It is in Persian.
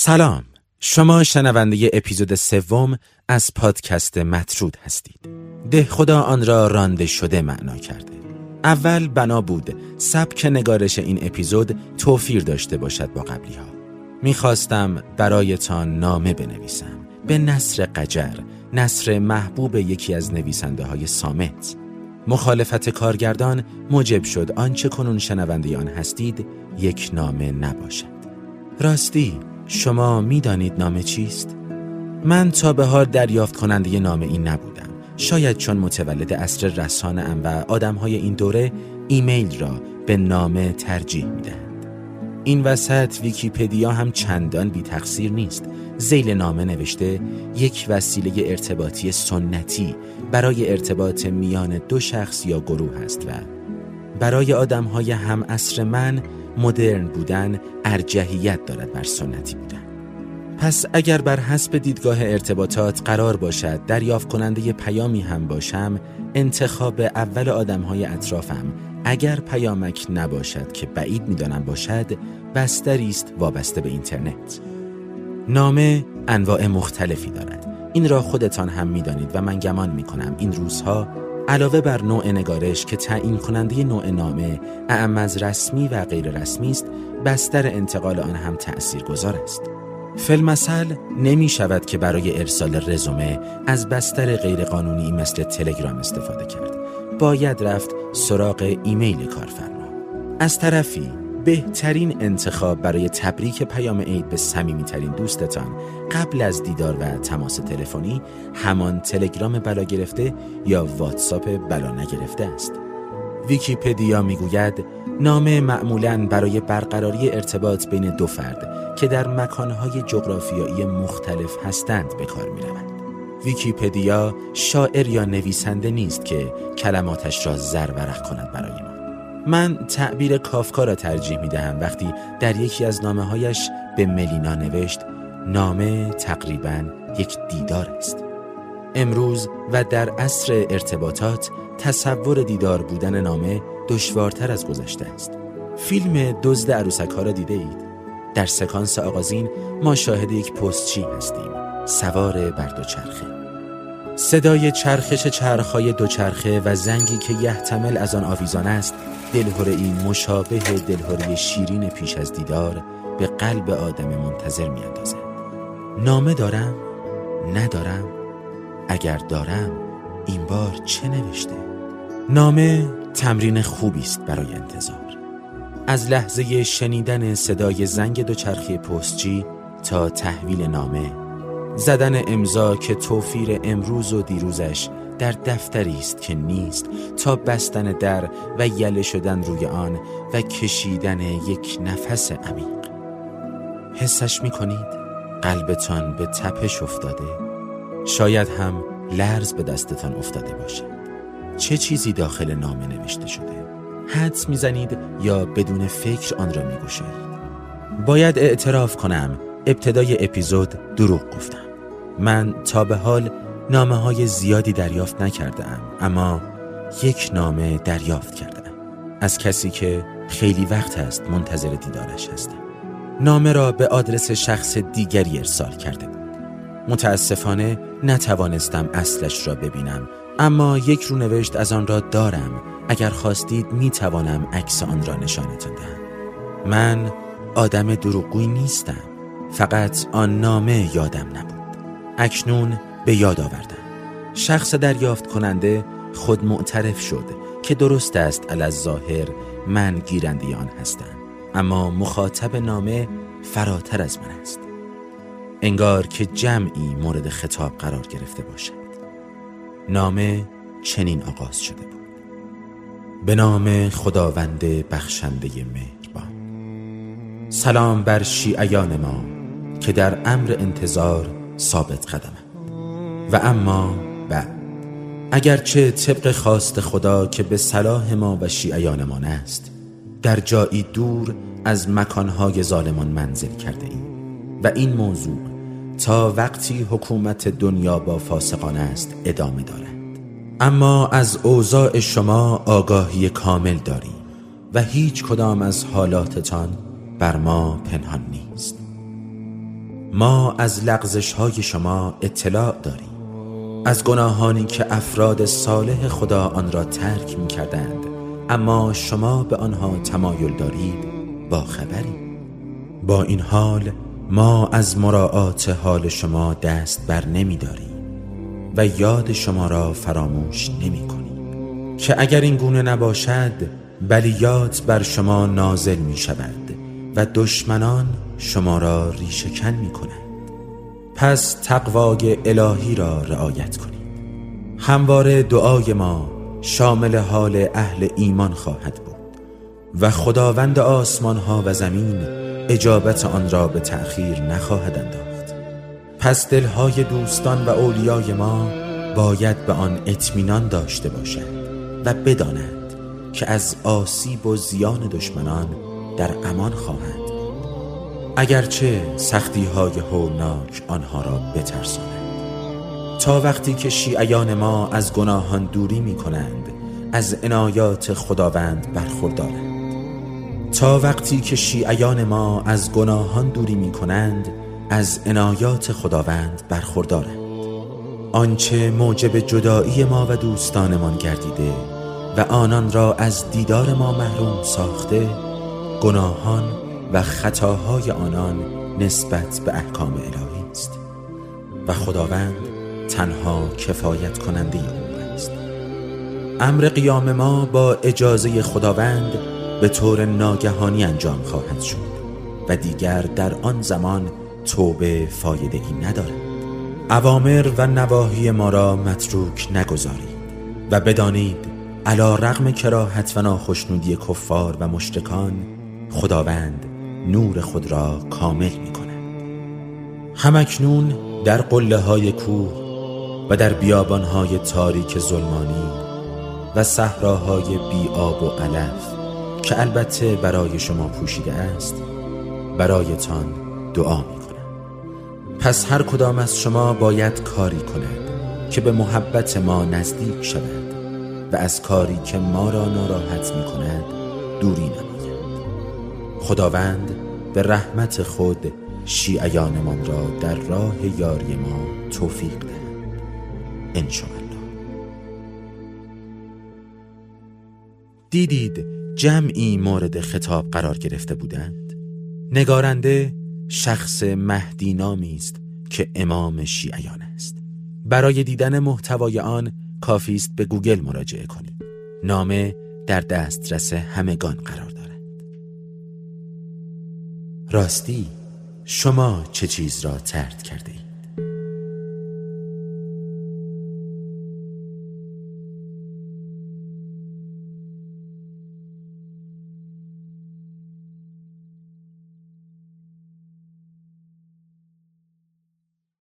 سلام. شما شنونده اپیزود سوم از پادکست مطرود هستید. ده خدا آن را رانده شده معنا کرده. اول بنا بود سبک نگارش این اپیزود توفیر داشته باشد با قبلی ها می‌خواستم برایتان نامه بنویسم. به نصر قجر نصر محبوب یکی از نویسنده های سامت. مخالفت کارگردان موجب شد آنچه کنون شنونده آن هستید یک نامه نباشد. راستی شما می‌دانید نامه چیست؟ من تا به حال دریافت کننده نامه این نبودم. شاید چون متولد اصر ام و آدم های این دوره ایمیل را به نامه ترجیح می‌دهند. این وسط ویکیپدیا هم چندان بی تقصیر نیست. زیل نامه نوشته یک وسیله ارتباطی سنتی برای ارتباط میان دو شخص یا گروه است و برای آدم های هم اصر من مدرن بودن ارجحیت دارد بر سنتی بودن. پس اگر بر حسب دیدگاه ارتباطات قرار باشد دریافت کننده پیامی هم باشم انتخاب اول آدم های اطرافم اگر پیامک نباشد که بعید می‌دانم باشد بستری است وابسته به اینترنت. نامه انواع مختلفی دارد. این را خودتان هم می‌دانید و من گمان می کنم این روزها علاوه بر نوع نگارش که تعیین کننده نوع نامه اعم از رسمی و غیر رسمی است بستر انتقال آن هم تأثیر گذار است. فلمسل نمی شود که برای ارسال رزومه از بستر غیرقانونی مثل تلگرام استفاده کرد. باید رفت سراغ ایمیل کارفرما. از طرفی بهترین انتخاب برای تبریک پیام عید به صمیمیترین دوستتان قبل از دیدار و تماس تلفنی همان تلگرام بلا گرفته یا واتساپ بلا نگرفته است. ویکیپدیا می‌گوید نامه معمولا برای برقراری ارتباط بین دو فرد که در مکانهای جغرافیایی مختلف هستند به کار می روند. ویکیپدیا شاعر یا نویسنده نیست که کلماتش را زرورق کند برای ما. من تعبیر کافکا را ترجیح می دهم وقتی در یکی از نامه هایش به ملینا نوشت نامه تقریبا یک دیدار است. امروز و در عصر ارتباطات تصور دیدار بودن نامه دشوارتر از گذشته است. فیلم دزد عروسک ها را دیده اید؟ در سکانس آغازین ما شاهد یک پستچی هستیم. سوار بر دوچرخه. صدای چرخش چرخهای دوچرخه و زنگی که یحتمل از آن آویزان است دلهوره ای مشابه دلهوره شیرین پیش از دیدار به قلب آدم منتظر می اندازد. نامه دارم؟ ندارم؟ اگر دارم این بار چه نوشته؟ نامه تمرین خوبی است برای انتظار از لحظه شنیدن صدای زنگ دوچرخه پستچی تا تحویل نامه زدن امضا که توفیر امروز و دیروزش در دفتری است که نیست تا بستن در و یله شدن روی آن و کشیدن یک نفس عمیق. حسش می کنید قلبتان به تپش افتاده. شاید هم لرز به دستتان افتاده باشد. چه چیزی داخل نامه نوشته شده؟ حدس می‌زنید یا بدون فکر آن را میگوشایید باید اعتراف کنم. ابتدای اپیزود دروغ گفتم. من تا به حال نامه های زیادی دریافت نکرده ام اما یک نامه دریافت کرده ام از کسی که خیلی وقت است منتظر دیدارش هستم. نامه را به آدرس شخص دیگری ارسال کرده بود. متاسفانه نتوانستم اصلش را ببینم اما یک رو نوشت از آن را دارم. اگر خواستید می توانم عکس آن را نشانتان دهم. من آدم دروغگویی نیستم. فقط آن نامه یادم نبود. اکنون به یاد آوردم. شخص دریافت کننده خود معترف شد که درست است علی ظاهر من گیرنده آن هستم. اما مخاطب نامه فراتر از من است. انگار که جمعی مورد خطاب قرار گرفته باشد. نامه چنین آغاز شده بود. به نام خداوند بخشنده مهربان. سلام بر شیعیان ما که در امر انتظار ثابت قدمه و اما بعد. اگرچه طبق خواست خدا که به صلاح ما و شیعیانمان است در جایی دور از مکانهای ظالمان منزل کرده ایم. و این موضوع تا وقتی حکومت دنیا با فاسقان است ادامه دارد. اما از اوضاع شما آگاهی کامل داریم و هیچ کدام از حالاتتان بر ما پنهان نیست. ما از لغزش های شما اطلاع داریم. از گناهانی که افراد صالح خدا آن را ترک می کردند اما شما به آنها تمایل دارید با خبری. با این حال ما از مراعات حال شما دست بر نمی داریم و یاد شما را فراموش نمی کنیم که اگر این گونه نباشد بلیات بر شما نازل می شود و دشمنان شما را ریشکن می کنند پس تقوای الهی را رعایت کنید همواره دعای ما شامل حال اهل ایمان خواهد بود و خداوند آسمان ها و زمین اجابت آن را به تأخیر نخواهد انداخت. پس دلهای دوستان و اولیای ما باید به آن اطمینان داشته باشد و بدانند که از آسیب و زیان دشمنان در امان خواهند. اگرچه سختی های هولناک آنها را بترساند. تا وقتی که شیعیان ما از گناهان دوری می کنند از عنایات خداوند برخوردارند. تا وقتی که شیعیان ما از گناهان دوری می کنند از عنایات خداوند برخوردارند. آنچه موجب جدایی ما و دوستانمان گردیده و آنان را از دیدار ما محروم ساخته گناهان و خطاهای آنان نسبت به احکام الهی است. و خداوند تنها کفایت کننده امور است. امر قیام ما با اجازه خداوند به طور ناگهانی انجام خواهد شد و دیگر در آن زمان توبه فایده ای ندارد. اوامر و نواهی ما را متروک نگذارید و بدانید علا رغم کراهت و ناخشنودی کفار و مشرکان خداوند نور خود را کامل می کند همکنون در قله های کوه و در بیابان های تاریک ظلمانی و صحراهای بی آب و علف که البته برای شما پوشیده است برایتان دعا می کنم پس هر کدام از شما باید کاری کند که به محبت ما نزدیک شود و از کاری که ما را ناراحت می کند دوری نماید. خداوند به رحمت خود شیعیانمان را در راه یاری ما توفیق دهد انشاءالله. دیدید جمعی مورد خطاب قرار گرفته بودند؟ نگارنده شخص مهدی نامی است که امام شیعیان است. برای دیدن محتوای آن کافی است به گوگل مراجعه کنید. نامه در دسترس همگان قرار دارد. راستی شما چه چیز را ترد کرده اید؟